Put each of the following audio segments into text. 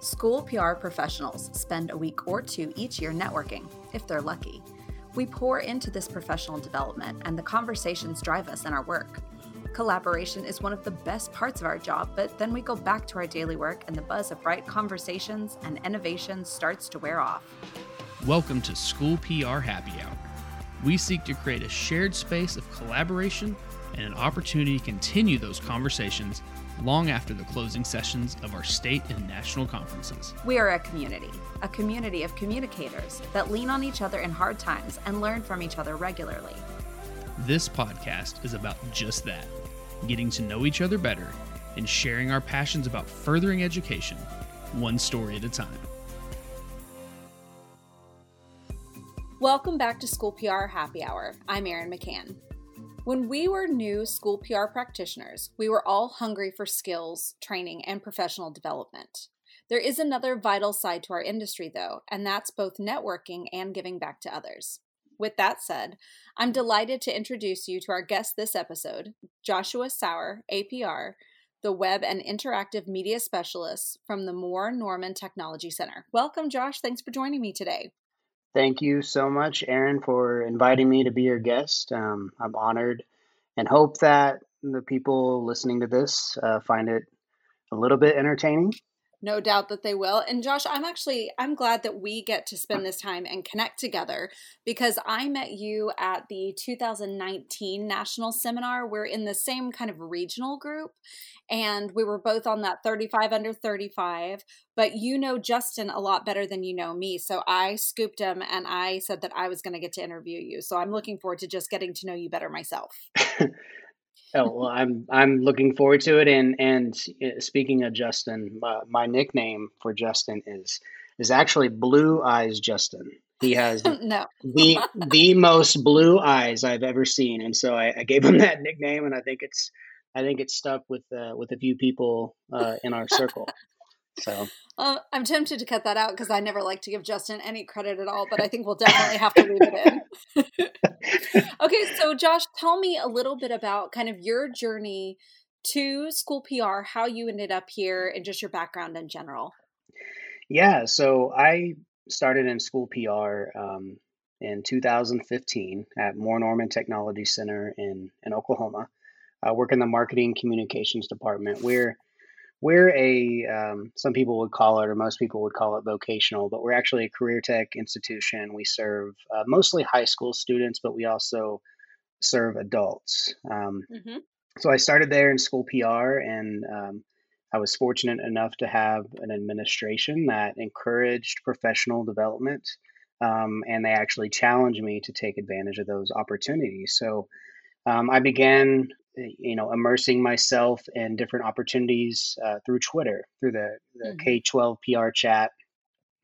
School PR professionals spend a week or two each year networking, if they're lucky. We pour into this professional development, and the conversations drive us in our work. Collaboration is one of the best parts of our job, but then we go back to our daily work, and the buzz of bright conversations and innovation starts to wear off. Welcome to School PR Happy Hour. We seek to create a shared space of collaboration and an opportunity to continue those conversations long after the closing sessions of our state and national conferences. We are a community, a community of communicators that lean on each other in hard times and learn from each other regularly. This podcast is about just that getting to know each other better and sharing our passions about furthering education, one story at a time. Welcome back to School PR Happy Hour. I'm Erin McCann. When we were new school PR practitioners, we were all hungry for skills, training, and professional development. There is another vital side to our industry, though, and that's both networking and giving back to others. With that said, I'm delighted to introduce you to our guest this episode, Joshua Sauer, APR, the Web and Interactive Media Specialist from the Moore Norman Technology Center. Welcome, Josh. Thanks for joining me today. Thank you so much, Erin, for inviting me to be your guest. Um, I'm honored and hope that the people listening to this uh, find it a little bit entertaining no doubt that they will. And josh i'm actually i'm glad that we get to spend this time and connect together because i met you at the 2019 national seminar. We're in the same kind of regional group and we were both on that 35 under 35 but you know justin a lot better than you know me. So i scooped him and i said that i was going to get to interview you. So i'm looking forward to just getting to know you better myself Oh well, I'm I'm looking forward to it. And and uh, speaking of Justin, uh, my nickname for Justin is is actually Blue Eyes Justin. He has no. the the most blue eyes I've ever seen, and so I, I, gave him that nickname, and I think it's I think it's stuck with uh, with a few people uh, in our circle. So uh, I'm tempted to cut that out because I never like to give Justin any credit at all, but I think we'll definitely have to leave it in. okay, so Josh, tell me a little bit about kind of your journey to school PR, how you ended up here, and just your background in general. Yeah, so I started in school PR um, in 2015 at Moore Norman Technology Center in in Oklahoma. I work in the marketing communications department. We're we're a um, some people would call it or most people would call it vocational but we're actually a career tech institution. We serve uh, mostly high school students but we also serve adults. Um, mm-hmm. so i started there in school pr and um, i was fortunate enough to have an administration that encouraged professional development um, and they actually challenged me to take advantage of those opportunities. So um, I began you know immersing myself in different opportunities uh, through twitter through the, the mm-hmm. k-12 pr chat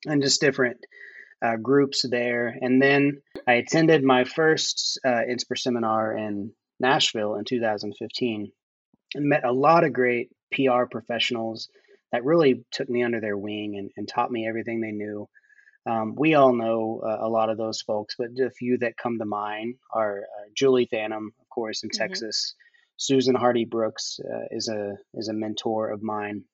and just different uh, groups there and then i attended my first uh, NSPRA seminar in nashville in 2015 and met a lot of great pr professionals that really took me under their wing and, and taught me everything they knew um, we all know uh, a lot of those folks but a few that come to mind are uh, julie Thannum of course in mm-hmm. texas Susan Hardy Brooks uh, is a is a mentor of mine,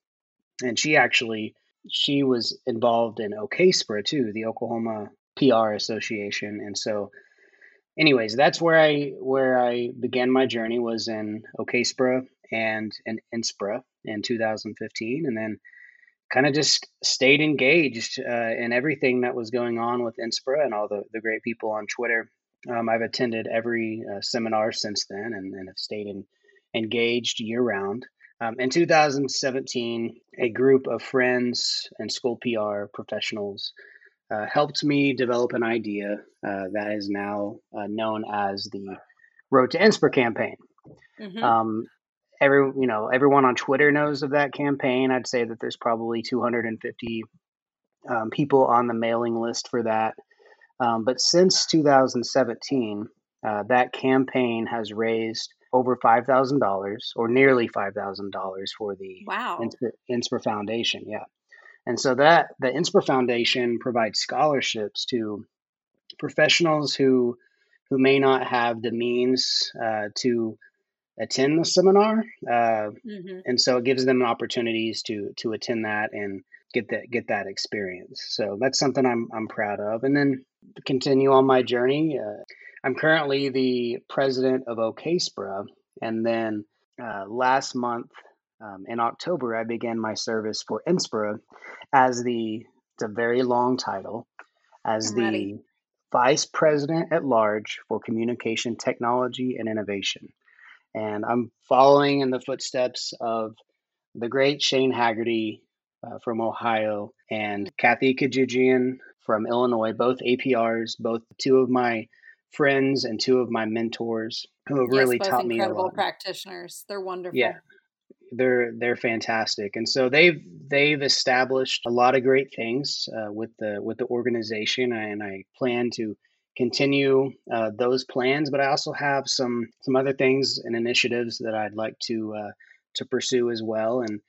and she actually she was involved in OKSPRA too, the Oklahoma PR Association, and so, anyways, that's where I where I began my journey was in OKSPRA and in NSPRA in 2015, and then kind of just stayed engaged uh, in everything that was going on with NSPRA and all the, the great people on Twitter um, I've attended every uh, seminar since then and, and have stayed in, engaged year round. Um, in 2017, a group of friends and school PR professionals uh, helped me develop an idea uh, that is now uh, known as the Road to NSPRA campaign. Mm-hmm. Um, every you know everyone on Twitter knows of that campaign. I'd say that there's probably 250 um, people on the mailing list for that. Um, but since 2017, uh, that campaign has raised over five thousand dollars, or nearly five thousand dollars, for the wow NSPRA, Foundation. Yeah, and so that the NSPRA Foundation provides scholarships to professionals who who may not have the means uh, to attend the seminar, uh, mm-hmm. and so it gives them opportunities to to attend that and get that get that experience. So that's something I'm I'm proud of. And then continue on my journey. Uh, I'm currently the president of OKSPRA, and then uh, last month um, in October I began my service for NSPRA as the it's a very long title as the vice president at large for communication technology and innovation. And I'm following in the footsteps of the great Shane Haggerty uh, from Ohio and Cathy Kedjidjian from Illinois, both APRs, both two of my friends and two of my mentors who have yes, really taught me a incredible lot. practitioners. They're wonderful. Yeah, they're they're fantastic, and so they've they've established a lot of great things uh, with the with the organization, and I plan to continue uh, those plans. But I also have some some other things and initiatives that I'd like to uh, to pursue as well, and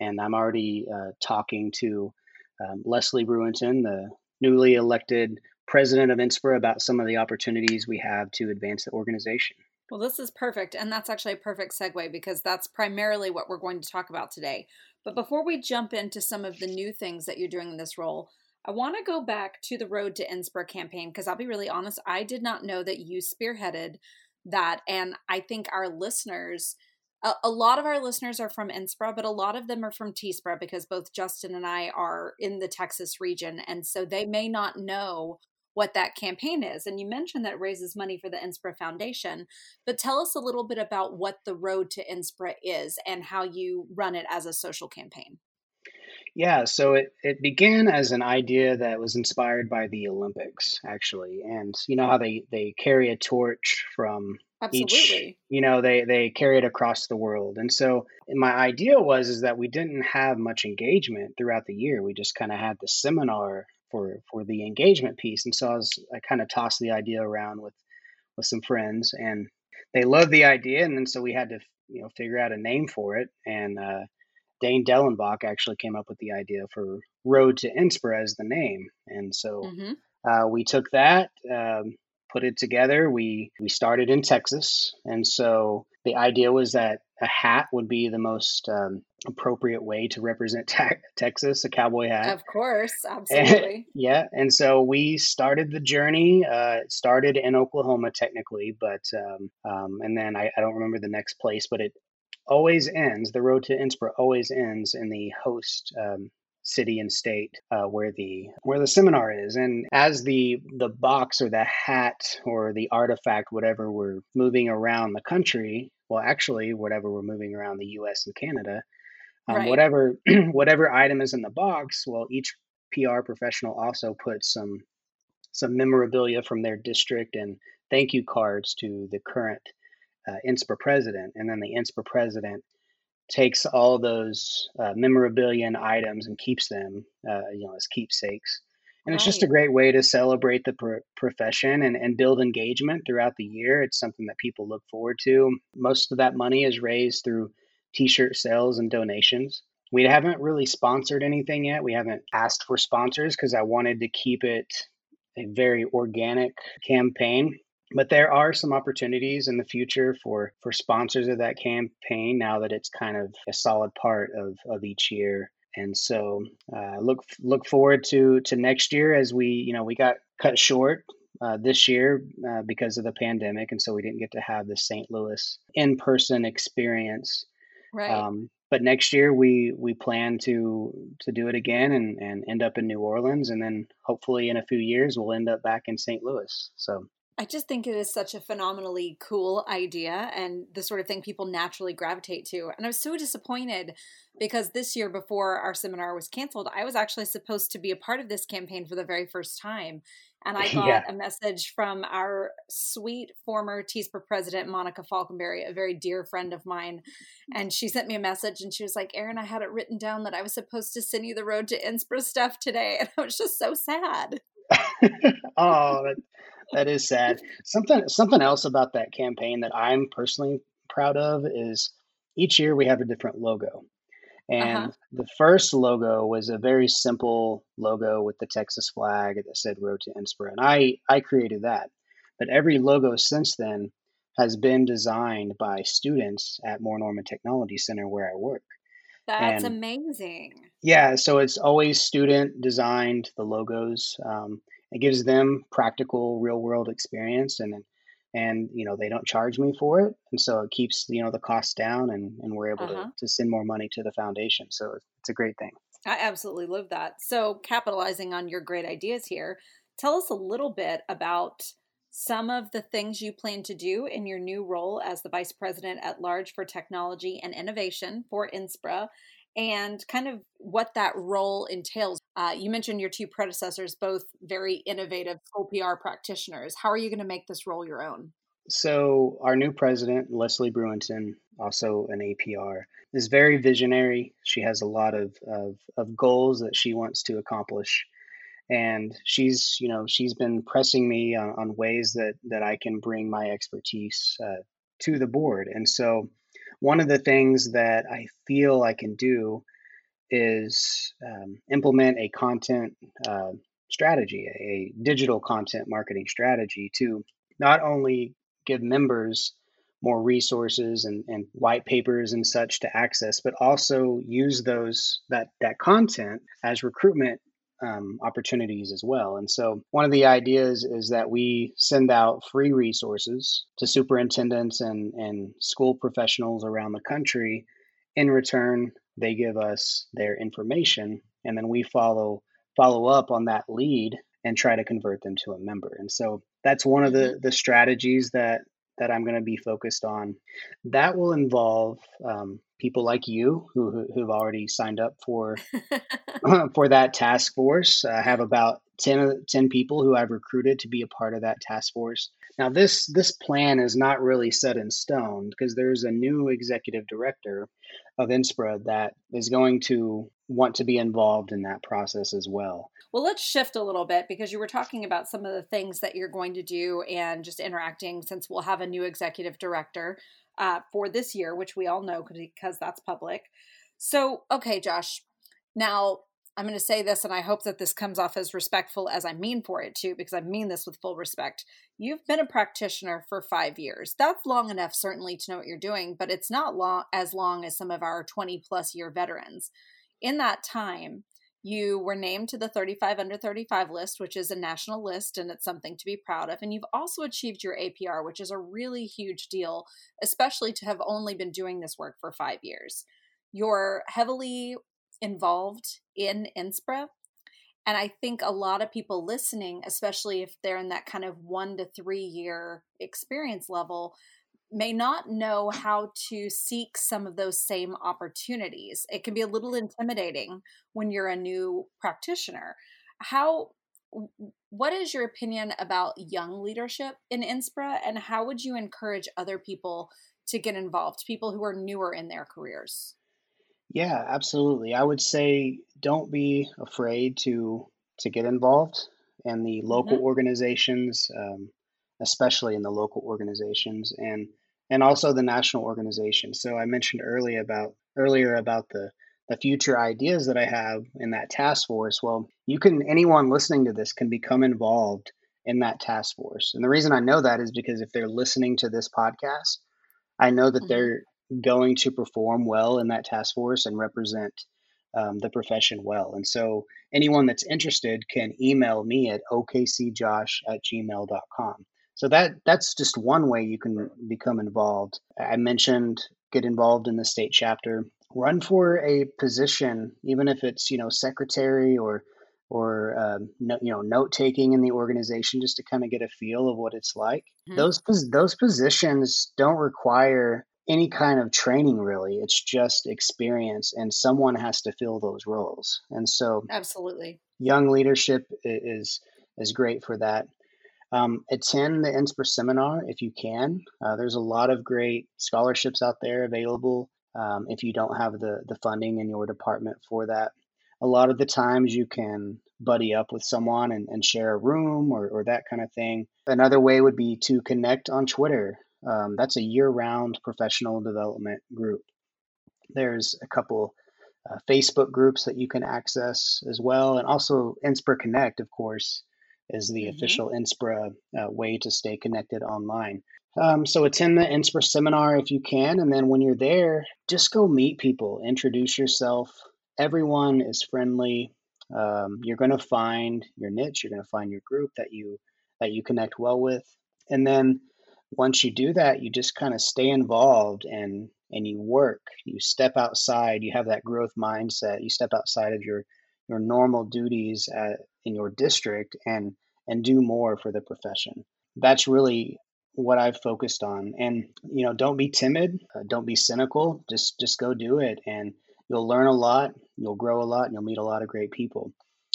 and I'm already uh, talking to um, Leslie Bruinton, the newly elected president of NSPRA, about some of the opportunities we have to advance the organization. Well, this is perfect. And that's actually a perfect segue because that's primarily what we're going to talk about today. But before we jump into some of the new things that you're doing in this role, I want to go back to the Road to NSPRA campaign because I'll be really honest, I did not know that you spearheaded that. And I think our listeners, a, a lot of our listeners are from NSPRA, but a lot of them are from TSPRA because both Justin and I are in the Texas region. And so they may not know what that campaign is. And you mentioned that raises money for the NSPRA Foundation, but tell us a little bit about what the Road to NSPRA is and how you run it as a social campaign. Yeah, so it, it began as an idea that was inspired by the Olympics, actually. And you know how they, they carry a torch from Absolutely. each, you know, they, they carry it across the world. And so my idea was is that we didn't have much engagement throughout the year. We just kind of had the seminar for for the engagement piece. And so I was I kind of tossed the idea around with with some friends, and they loved the idea. And then so we had to you know figure out a name for it. And uh, Dane Dellenbach actually came up with the idea for Road to NSPRA as the name. And so mm-hmm. uh, we took that. Um, put it together. We we started in Texas, and so the idea was that a hat would be the most um, appropriate way to represent te- Texas, a cowboy hat. Of course, absolutely. And, yeah, and so we started the journey. Uh, started in Oklahoma technically, but um, um, and then I, I don't remember the next place, but it always ends. The road to NSPRA always ends in the host um, city and state uh, where the where the seminar is and as the the box or the hat or the artifact whatever we're moving around the country well actually whatever we're moving around the us and canada um, right. whatever whatever item is in the box well each pr professional also puts some some memorabilia from their district and thank you cards to the current uh, president and then the NSPRA president takes all those uh, memorabilia and items and keeps them, uh, you know, as keepsakes. And right. it's just a great way to celebrate the pr- profession and, and build engagement throughout the year. It's something that people look forward to. Most of that money is raised through t-shirt sales and donations. We haven't really sponsored anything yet. We haven't asked for sponsors because I wanted to keep it a very organic campaign but there are some opportunities in the future for for sponsors of that campaign now that it's kind of a solid part of of each year. And so uh, look look forward to to next year as we you know we got cut short uh, this year uh, because of the pandemic. And so we didn't get to have the st louis in-person experience. Right. Um, but next year we we plan to to do it again and and end up in new orleans. And then hopefully in a few years we'll end up back in st louis. So I just think it is such a phenomenally cool idea and the sort of thing people naturally gravitate to. And I was so disappointed because this year, before our seminar was canceled, I was actually supposed to be a part of this campaign for the very first time. And I got yeah. a message from our sweet former TSPRA president, Monica Faulkenbery, a very dear friend of mine. And she sent me a message and she was like, Erin, I had it written down that I was supposed to send you the road to NSPRA stuff today. And I was just so sad. oh, that, that is sad. Something something else about that campaign that I'm personally proud of is each year we have a different logo. And uh-huh. the first logo was a very simple logo with the Texas flag that said Road to NSPRA. And I, I created that. But every logo since then has been designed by students at Moore Norman Technology Center where I work. That's and amazing. Yeah, so it's always student designed, the logos. Um, it gives them practical real world experience and and you know they don't charge me for it and so it keeps you know the costs down and and we're able uh-huh. to, to send more money to the foundation so it's a great thing i absolutely love that so capitalizing on your great ideas here tell us a little bit about some of the things you plan to do in your new role as the vice president at large for technology and innovation for NSPRA and kind of what that role entails. Uh, you mentioned your two predecessors, both very innovative school PR practitioners. How are you going to make this role your own? So, our new president, Leslie Bruinton, also an APR, is very visionary. She has a lot of, of, of goals that she wants to accomplish. And she's, you know, she's been pressing me on, on ways that, that I can bring my expertise uh, to the board. And so, one of the things that I feel I can do is um, implement a content uh, strategy, a digital content marketing strategy to not only give members more resources and, and white papers and such to access, but also use those that that content as recruitment um, opportunities as well. And so, one of the ideas is that we send out free resources to superintendents and, and school professionals around the country. In return, they give us their information, and then we follow follow up on that lead and try to convert them to a member. And so, that's one of the mm-hmm. the strategies that that I'm going to be focused on. That will involve um, people like you who who've already signed up for for that task force. I have about 10, 10 people who I've recruited to be a part of that task force. Now this this plan is not really set in stone because there's a new executive director of NSPRA that is going to want to be involved in that process as well. Well, let's shift a little bit because you were talking about some of the things that you're going to do and just interacting since we'll have a new executive director uh, for this year, which we all know because that's public. So, okay, Josh, now I'm going to say this, and I hope that this comes off as respectful as I mean for it to, because I mean this with full respect. You've been a practitioner for five years. That's long enough, certainly, to know what you're doing, but it's not long as long as some of our 20 plus year veterans. In that time, you were named to the 35 under 35 list, which is a national list and it's something to be proud of. And you've also achieved your APR, which is a really huge deal, especially to have only been doing this work for five years. You're heavily involved in NSPRA. And I think a lot of people listening, especially if they're in that kind of one to three year experience level, may not know how to seek some of those same opportunities. It can be a little intimidating when you're a new practitioner. How what is your opinion about young leadership in NSPRA and how would you encourage other people to get involved, people who are newer in their careers? Yeah, absolutely. I would say don't be afraid to to get involved in the local mm-hmm. organizations, um, especially in the local organizations, and and also the national organization. So I mentioned earlier about earlier about the the future ideas that I have in that task force. Well, you can anyone listening to this can become involved in that task force. And the reason I know that is because if they're listening to this podcast, I know that mm-hmm. they're going to perform well in that task force and represent um, the profession well. And so anyone that's interested can email me at okcjosh at gmail.com. So that that's just one way you can become involved. I mentioned get involved in the state chapter. Run for a position, even if it's you know secretary or or um, no, you know note taking in the organization, just to kind of get a feel of what it's like. Mm-hmm. Those those positions don't require any kind of training really it's just experience and someone has to fill those roles and so absolutely young leadership is is great for that um, attend the NSPRA seminar if you can. Uh, there's a lot of great scholarships out there available um, if you don't have the, the funding in your department for that. A lot of the times you can buddy up with someone and, and share a room or, or that kind of thing. Another way would be to connect on Twitter. Um, that's a year round professional development group. There's a couple uh, Facebook groups that you can access as well, and also NSPRA Connect, of course, is the mm-hmm. official NSPRA uh, way to stay connected online. Um, so attend the NSPRA seminar if you can, and then when you're there, just go meet people, introduce yourself, everyone is friendly. Um, you're going to find your niche. You're going to find your group that you that you connect well with, and then once you do that, you just kind of stay involved and and you work. You step outside. You have that growth mindset. You step outside of your your normal duties at, in your district and and do more for the profession. That's really what I've focused on. And you know, don't be timid. Uh, don't be cynical. Just just go do it, and you'll learn a lot. You'll grow a lot, and you'll meet a lot of great people.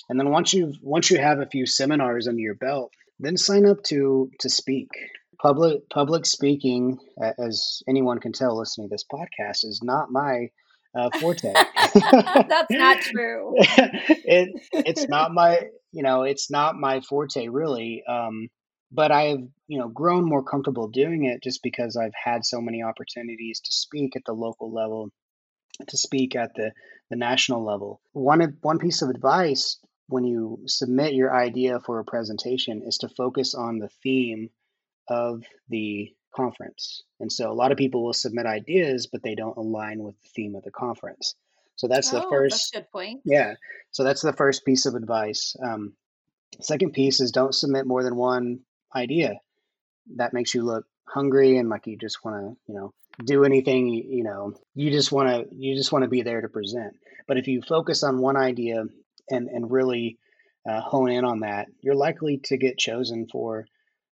And then once you once you have a few seminars under your belt, then sign up to to speak. Public public speaking, as anyone can tell listening to this podcast, is not my uh, forte. That's not true. it it's not my you know it's not my forte really. Um, but I've you know grown more comfortable doing it just because I've had so many opportunities to speak at the local level, to speak at the the national level. One one piece of advice when you submit your idea for a presentation is to focus on the theme of the conference. And so a lot of people will submit ideas, but they don't align with the theme of the conference. So that's oh, the first. good point. Yeah. So that's the first piece of advice. Um, second piece is don't submit more than one idea. That makes you look hungry and like you just want to, you know, do anything. You, you know, you just want to you just want to be there to present. But if you focus on one idea and and really uh, hone in on that, you're likely to get chosen for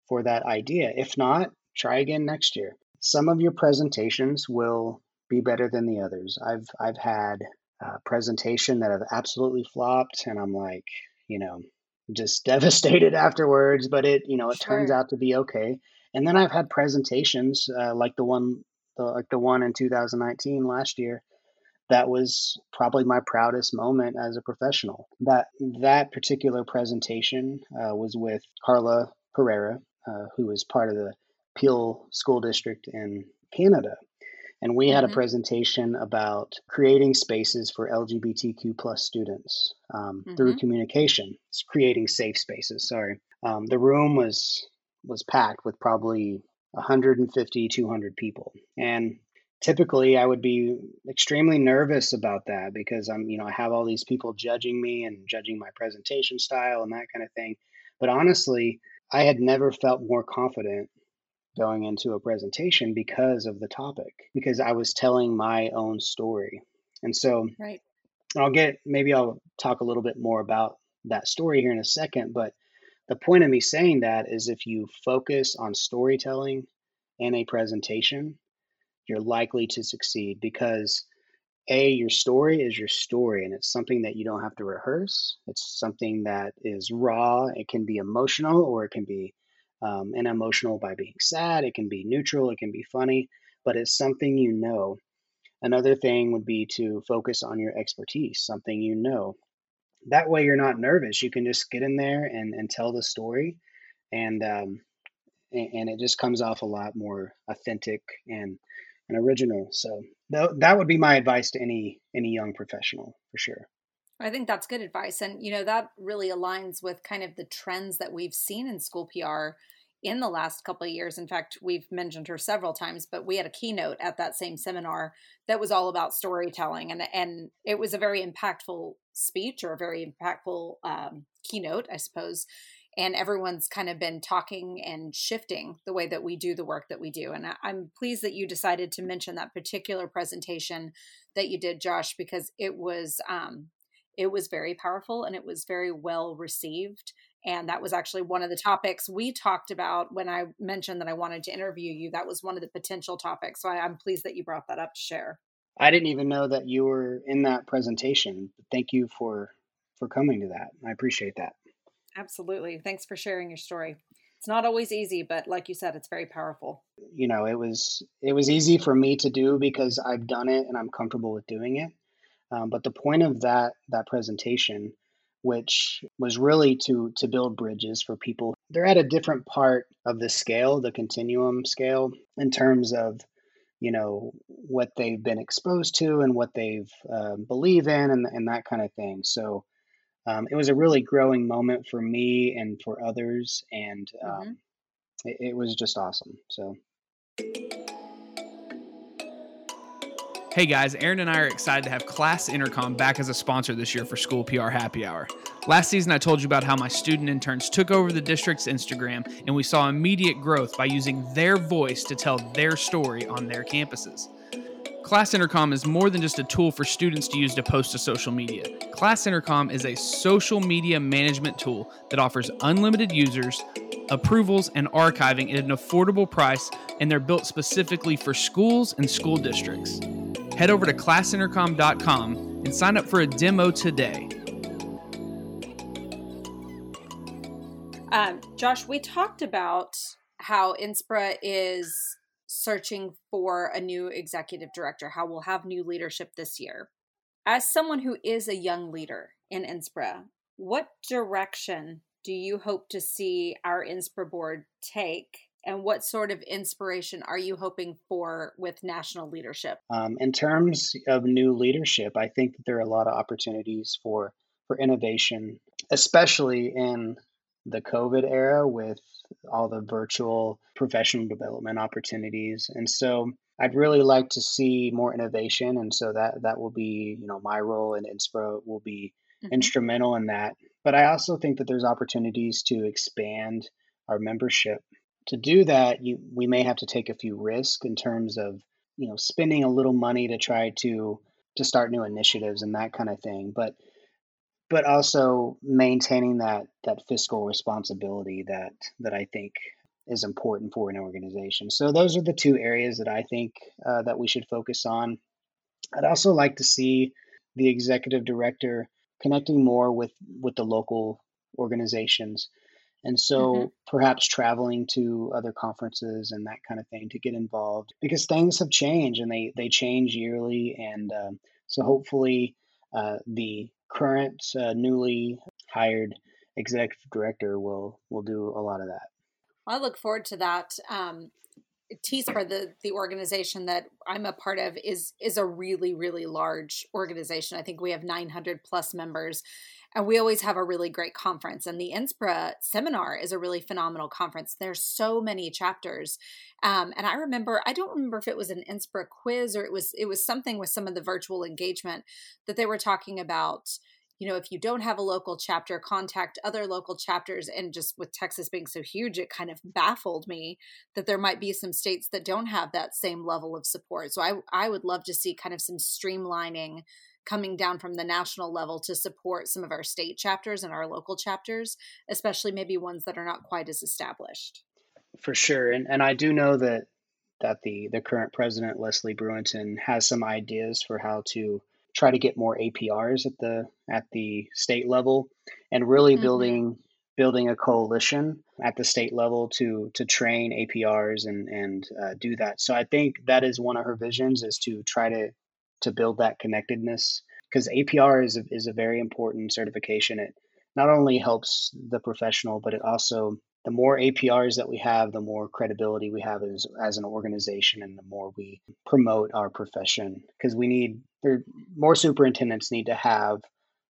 for that idea. If not, try again next year. Some of your presentations will be better than the others. I've I've had a presentation that have absolutely flopped, and I'm like, you know, just devastated afterwards. But it, you know, it sure. turns out to be okay. And then I've had presentations uh, like the one, the, like the one in 2019 last year, that was probably my proudest moment as a professional. That that particular presentation uh, was with Carla Pereira, uh, was part of the Peel School District in Canada. And we had a mm-hmm. presentation about creating spaces for LGBTQ plus students um, mm-hmm. through communication, it's creating safe spaces. Sorry, um, the room was was packed with probably 150, 200 people, and typically I would be extremely nervous about that because I'm, you know, I have all these people judging me and judging my presentation style and that kind of thing. But honestly, I had never felt more confident going into a presentation because of the topic, because I was telling my own story. And so right. I'll get maybe I'll talk a little bit more about that story here in a second, but the point of me saying that is if you focus on storytelling in a presentation, you're likely to succeed because a your story is your story and it's something that you don't have to rehearse it's something that is raw it can be emotional or it can be um, and emotional by being sad. It can be neutral, it can be funny, but it's something you know. Another thing would be to focus on your expertise, something you know. That way, you're not nervous. You can just get in there and, and tell the story, and um, and, it just comes off a lot more authentic and and original. So th- that would be my advice to any any young professional for sure. I think that's good advice. And, you know, that really aligns with kind of the trends that we've seen in school PR in the last couple of years. In fact, we've mentioned her several times, but we had a keynote at that same seminar that was all about storytelling. And, and it was a very impactful speech or a very impactful um, keynote, I suppose. And everyone's kind of been talking and shifting the way that we do the work that we do. And I'm pleased that you decided to mention that particular presentation that you did, Josh, because it was um, it was very powerful and it was very well received. And that was mm-hmm. actually one of the topics we talked about when I mentioned that I wanted to interview you. That was one of the potential topics. So I, am pleased that you brought that up to share. I didn't even know that you were in that presentation. Thank you for for coming to that. I appreciate that. Absolutely. Thanks for sharing your story. It's not always easy, but like you said, it's very powerful. You know, it was it was easy for me to do because I've done it and I'm comfortable with doing it. Um, but the point of that that presentation, which was really to to build bridges for people, they're at a different part of the scale, the continuum scale, in terms of you know what they've been exposed to and what they've uh, believe in and, and that kind of thing. So um, it was a really growing moment for me and for others, and um, mm-hmm. it, it was just awesome. So. Hey guys, Erin and I are excited to have Class Intercom back as a sponsor this year for School PR Happy Hour. Last season, I told you about how my student interns took over the district's Instagram and we saw immediate growth by using their voice to tell their story on their campuses. Class Intercom is more than just a tool for students to use to post to social media. Class Intercom is a social media management tool that offers unlimited users, approvals, and archiving at an affordable price, and they're built specifically for schools and school districts. Head over to classintercom.com and sign up for a demo today. Um, Josh, we talked about how NSPRA is searching for a new executive director, how we'll have new leadership this year. As someone who is a young leader in NSPRA, what direction do you hope to see our NSPRA board take and what sort of inspiration are you hoping for with national leadership? Um, in terms of new leadership, I think that there are a lot of opportunities for for innovation, especially in the COVID era with all the virtual professional development opportunities. And so I'd really like to see more innovation. And so that that will be, you know, my role in NSPRA will be mm-hmm. instrumental in that. But I also think that there's opportunities to expand our membership to do that, you we may have to take a few risks in terms of you know spending a little money to try to to start new initiatives and that kind of thing. But but also maintaining that that fiscal responsibility that that I think is important for an organization. So those are the two areas that I think uh, that we should focus on. I'd also like to see the executive director connecting more with with the local organizations and so mm-hmm. perhaps traveling to other conferences and that kind of thing to get involved because things have changed and they, they change yearly. And um, so hopefully uh, the current uh, newly hired executive director will, will do a lot of that. I look forward to that. Um, TSPRA, the the organization that I'm a part of, is is a really really large organization. I think we have 900 plus members, and we always have a really great conference. And the NSPRA seminar is a really phenomenal conference. There's so many chapters. Um, and I remember, I don't remember if it was an NSPRA quiz or it was it was something with some of the virtual engagement that they were talking about. You know, if you don't have a local chapter, contact other local chapters. And just with Texas being so huge, it kind of baffled me that there might be some states that don't have that same level of support. So I, I would love to see kind of some streamlining coming down from the national level to support some of our state chapters and our local chapters, especially maybe ones that are not quite as established. For sure, and and I do know that that the the current president Leslie Bruinton has some ideas for how to try to get more APRs at the at the state level, and really mm-hmm. building building a coalition at the state level to to train APRs and and uh, do that. So I think that is one of her visions is to try to to build that connectedness because APR is a, is a very important certification. It not only helps the professional, but it also the more APRs that we have, the more credibility we have as, as an organization, and the more we promote our profession. Because we need more superintendents need to have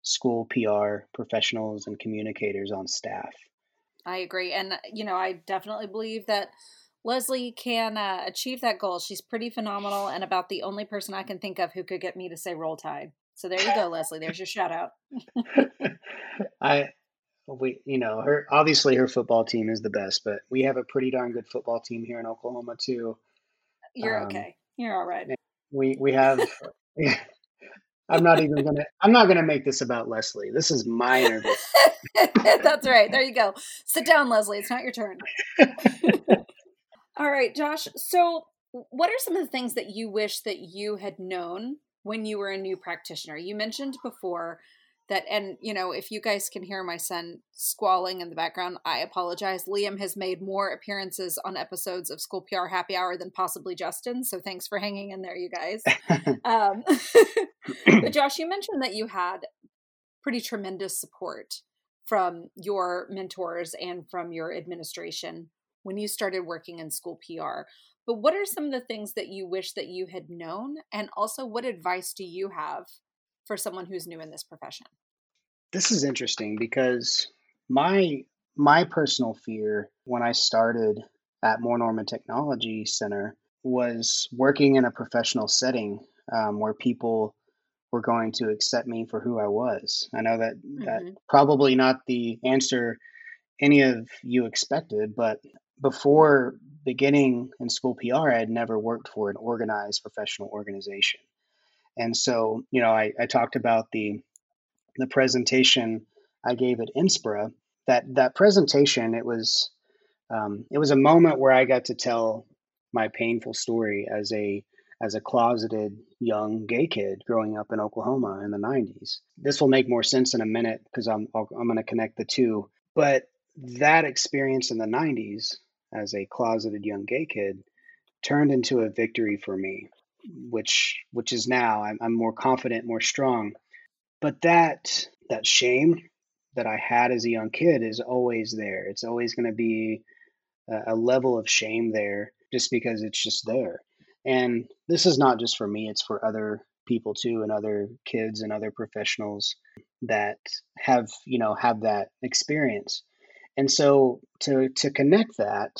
school PR professionals and communicators on staff. I agree, and you know, I definitely believe that Leslie can uh, achieve that goal. She's pretty phenomenal and about the only person I can think of who could get me to say roll tide. So there you go, Leslie. There's your shout out. I we you know her obviously her football team is the best, but we have a pretty darn good football team here in Oklahoma too. You're um, okay. You're all right. We we have I'm not even gonna I'm not gonna make this about Leslie. This is my interview. That's right. There you go. Sit down, Leslie. It's not your turn. All right, Josh. So, what are some of the things that you wish that you had known when you were a new practitioner? You mentioned before that, and you know, if you guys can hear my son squalling in the background, I apologize. Liam has made more appearances on episodes of School PR Happy Hour than possibly Justin. So, thanks for hanging in there, you guys. um, but, Josh, you mentioned that you had pretty tremendous support from your mentors and from your administration when you started working in school PR. But what are some of the things that you wish that you had known? And also, what advice do you have for someone who's new in this profession? This is interesting because my my personal fear when I started at Moore Norman Technology Center was working in a professional setting um, where people were going to accept me for who I was. I know that mm-hmm. that probably not the answer any of you expected, but before beginning in school PR, I had never worked for an organized professional organization. And so, you know, I, I talked about the the presentation I gave at NSPRA. That that presentation, it was um, it was a moment where I got to tell my painful story as a as a closeted young gay kid growing up in Oklahoma in the 90s. This will make more sense in a minute because I'm i I'm going to connect the two. But that experience in the 90s as a closeted young gay kid turned into a victory for me, which which is now I'm, I'm more confident, more strong. But that that shame that I had as a young kid is always there. It's always going to be a, a level of shame there just because it's just there. And this is not just for me, it's for other people too and other kids and other professionals that have, you know, have that experience. And so to to connect that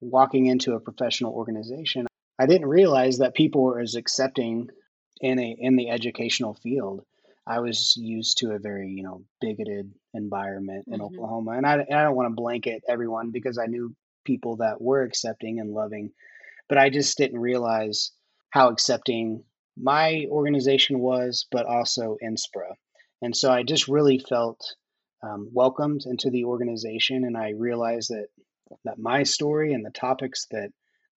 walking into a professional organization, I didn't realize that people were as accepting in a in the educational field. I was used to a very, you know, bigoted environment in mm-hmm. Oklahoma. And I, I don't want to blanket everyone because I knew people that were accepting and loving but I just didn't realize how accepting my organization was, but also NSPRA. And so I just really felt um, welcomed into the organization, and I realized that that my story and the topics that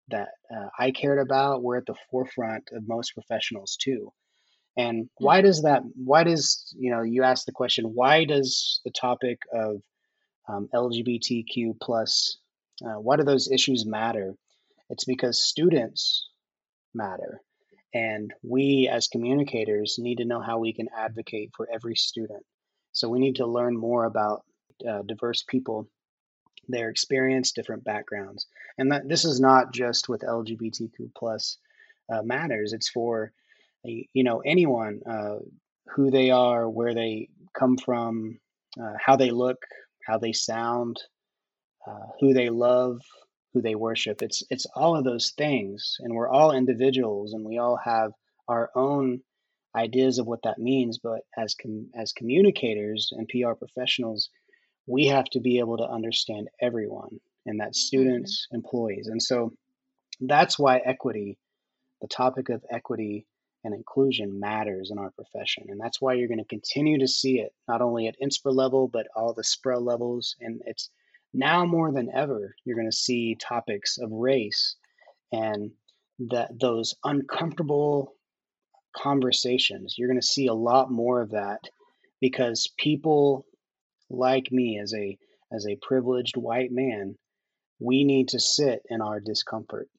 that uh, I cared about were at the forefront of most professionals too. And why mm-hmm. does that? Why does you know? You asked the question. Why does the topic of um, LGBTQ plus? Uh, why do those issues matter? It's because students matter. And we as communicators need to know how we can advocate for every student. So we need to learn more about uh, diverse people, their experience, different backgrounds. And that, this is not just with LGBTQ plus uh, matters. It's for you know anyone uh, who they are, where they come from, uh, how they look, how they sound, uh, who they love, who they worship. It's it's all of those things, and we're all individuals, and we all have our own ideas of what that means. But as com- as communicators and PR professionals, we have to be able to understand everyone, and that's mm-hmm. students, employees, and so that's why equity, the topic of equity and inclusion matters in our profession. And that's why you're going to continue to see it, not only at NSPRA level, but all the SPRA levels. And it's now more than ever, you're going to see topics of race and that those uncomfortable conversations. You're going to see a lot more of that because people like me as a as a privileged white man, we need to sit in our discomfort.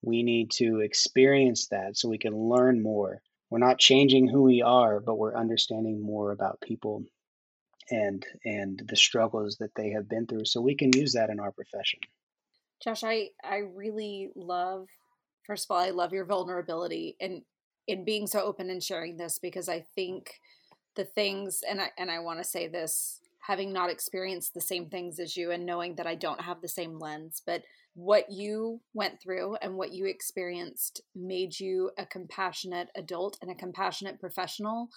We need to experience that so we can learn more. We're not changing who we are, but we're understanding more about people and and the struggles that they have been through so we can use that in our profession josh i i really love first of all i love your vulnerability and in being so open and sharing this because i think the things and i and i want to say this having not experienced the same things as you and knowing that i don't have the same lens but what you went through and what you experienced made you a compassionate adult and a compassionate professional.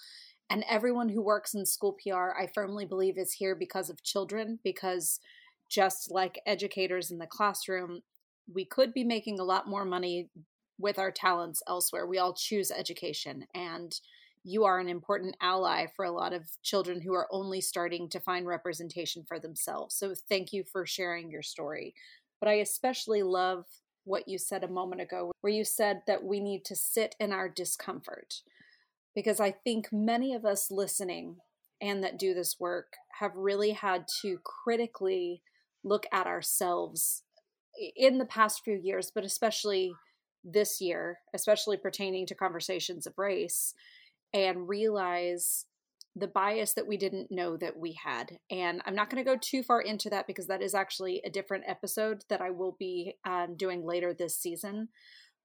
And everyone who works in school PR, I firmly believe, is here because of children, because just like educators in the classroom, we could be making a lot more money with our talents elsewhere. We all choose education, and you are an important ally for a lot of children who are only starting to find representation for themselves. So, thank you for sharing your story. But I especially love what you said a moment ago, where you said that we need to sit in our discomfort because I think many of us listening and that do this work have really had to critically look at ourselves in the past few years, but especially this year, especially pertaining to conversations of race, and realize the bias that we didn't know that we had. And I'm not going to go too far into that because that is actually a different episode that I will be um, doing later this season.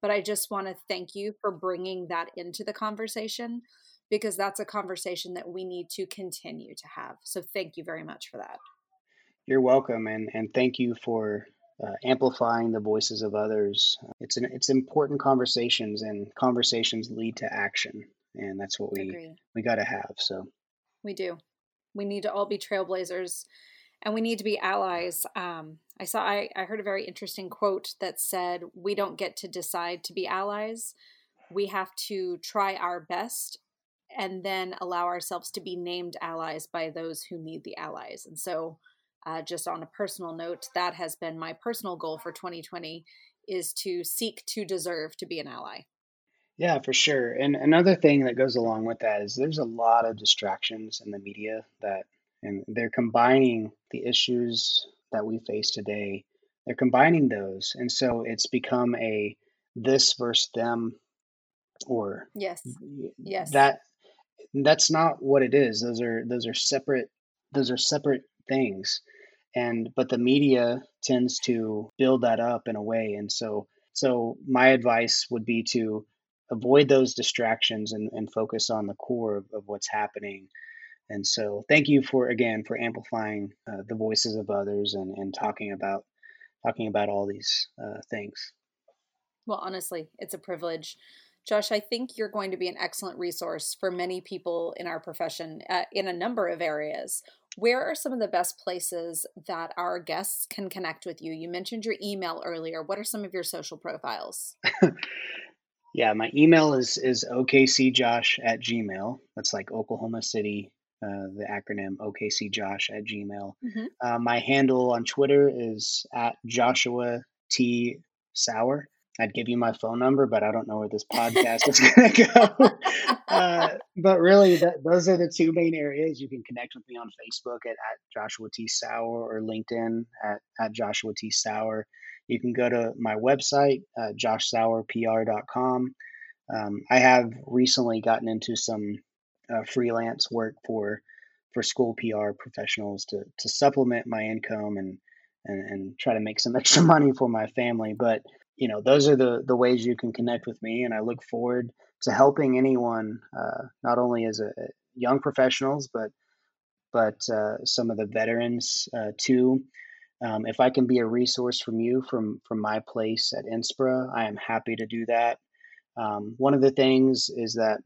But I just want to thank you for bringing that into the conversation because that's a conversation that we need to continue to have. So thank you very much for that. You're welcome and and thank you for uh, amplifying the voices of others. It's an it's important conversations, and conversations lead to action, and that's what we Agree. we got to have. So we do. We need to all be trailblazers, and we need to be allies. Um, I saw I, I heard a very interesting quote that said, "We don't get to decide to be allies. We have to try our best." And then allow ourselves to be named allies by those who need the allies. And so, uh, just on a personal note, that has been my personal goal for 2020 is to seek to deserve to be an ally. Yeah, for sure. And another thing that goes along with that is there's a lot of distractions in the media that, and they're combining the issues that we face today. They're combining those. And so it's become a this versus them or yes yes that that's not what it is those are those are separate those are separate things and but the media tends to build that up in a way. And so so my advice would be to avoid those distractions and, and focus on the core of, of what's happening. And so thank you for again for amplifying uh, the voices of others and, and talking about talking about all these uh, things. Well honestly it's a privilege. Josh, I think you're going to be an excellent resource for many people in our profession uh, in a number of areas. Where are some of the best places that our guests can connect with you? You mentioned your email earlier. What are some of your social profiles? yeah, my email is is okcjosh at gmail. That's like Oklahoma City, uh, the acronym okcjosh at gmail. Mm-hmm. Uh, my handle on Twitter is at Joshua T Sauer. I'd give you my phone number, but I don't know where this podcast is going to go. uh, but really, that, those are the two main areas. You can connect with me on Facebook at, at Joshua T. Sauer or LinkedIn at, at Joshua T. Sauer. You can go to my website, uh, joshsauerpr.com. Um, I have recently gotten into some uh, freelance work for for school PR professionals to to supplement my income and and, and try to make some extra money for my family. But you know, those are the the ways you can connect with me, and I look forward to helping anyone, uh, not only as a, young professionals, but but uh, some of the veterans uh, too. Um, if I can be a resource from you from from my place at NSPRA, I am happy to do that. Um, one of the things is that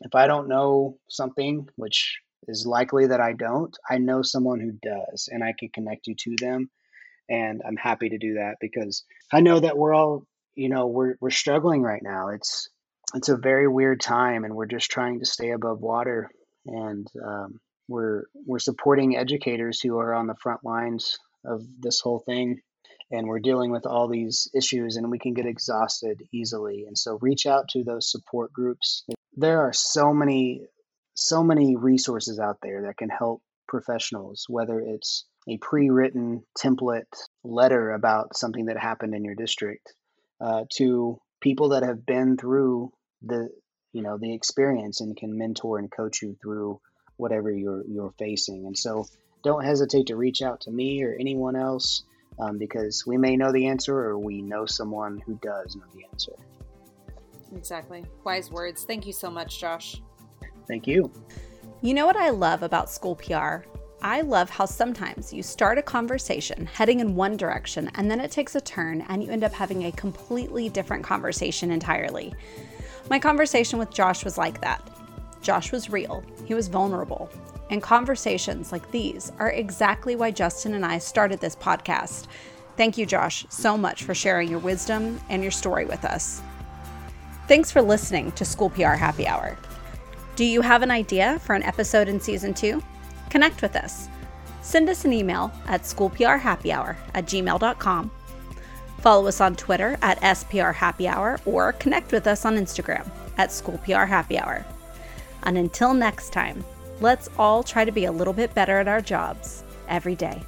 if I don't know something, which is likely that I don't, I know someone who does, and I can connect you to them and I'm happy to do that because I know that we're all, you know, we're we're struggling right now. It's it's a very weird time, and we're just trying to stay above water, and um, we're we're supporting educators who are on the front lines of this whole thing, and we're dealing with all these issues, and we can get exhausted easily. And so, reach out to those support groups. There are so many so many resources out there that can help professionals, whether it's a pre-written template letter about something that happened in your district uh, to people that have been through the you know the experience and can mentor and coach you through whatever you're you're facing. And so don't hesitate to reach out to me or anyone else um, because we may know the answer or we know someone who does know the answer. Exactly. Wise words. Thank you so much josh. Thank you you know what i love about school pr I love how sometimes you start a conversation heading in one direction and then it takes a turn and you end up having a completely different conversation entirely. My conversation with Josh was like that. Josh was real, he was vulnerable. And conversations like these are exactly why Justin and I started this podcast. Thank you, Josh, so much for sharing your wisdom and your story with us. Thanks for listening to School PR Happy Hour. Do you have an idea for an episode in season two? Connect with us. Send us an email at schoolprhappyhour at gmail.com. Follow us on Twitter at sprhappyhour or connect with us on Instagram at schoolprhappyhour. And until next time, let's all try to be a little bit better at our jobs every day.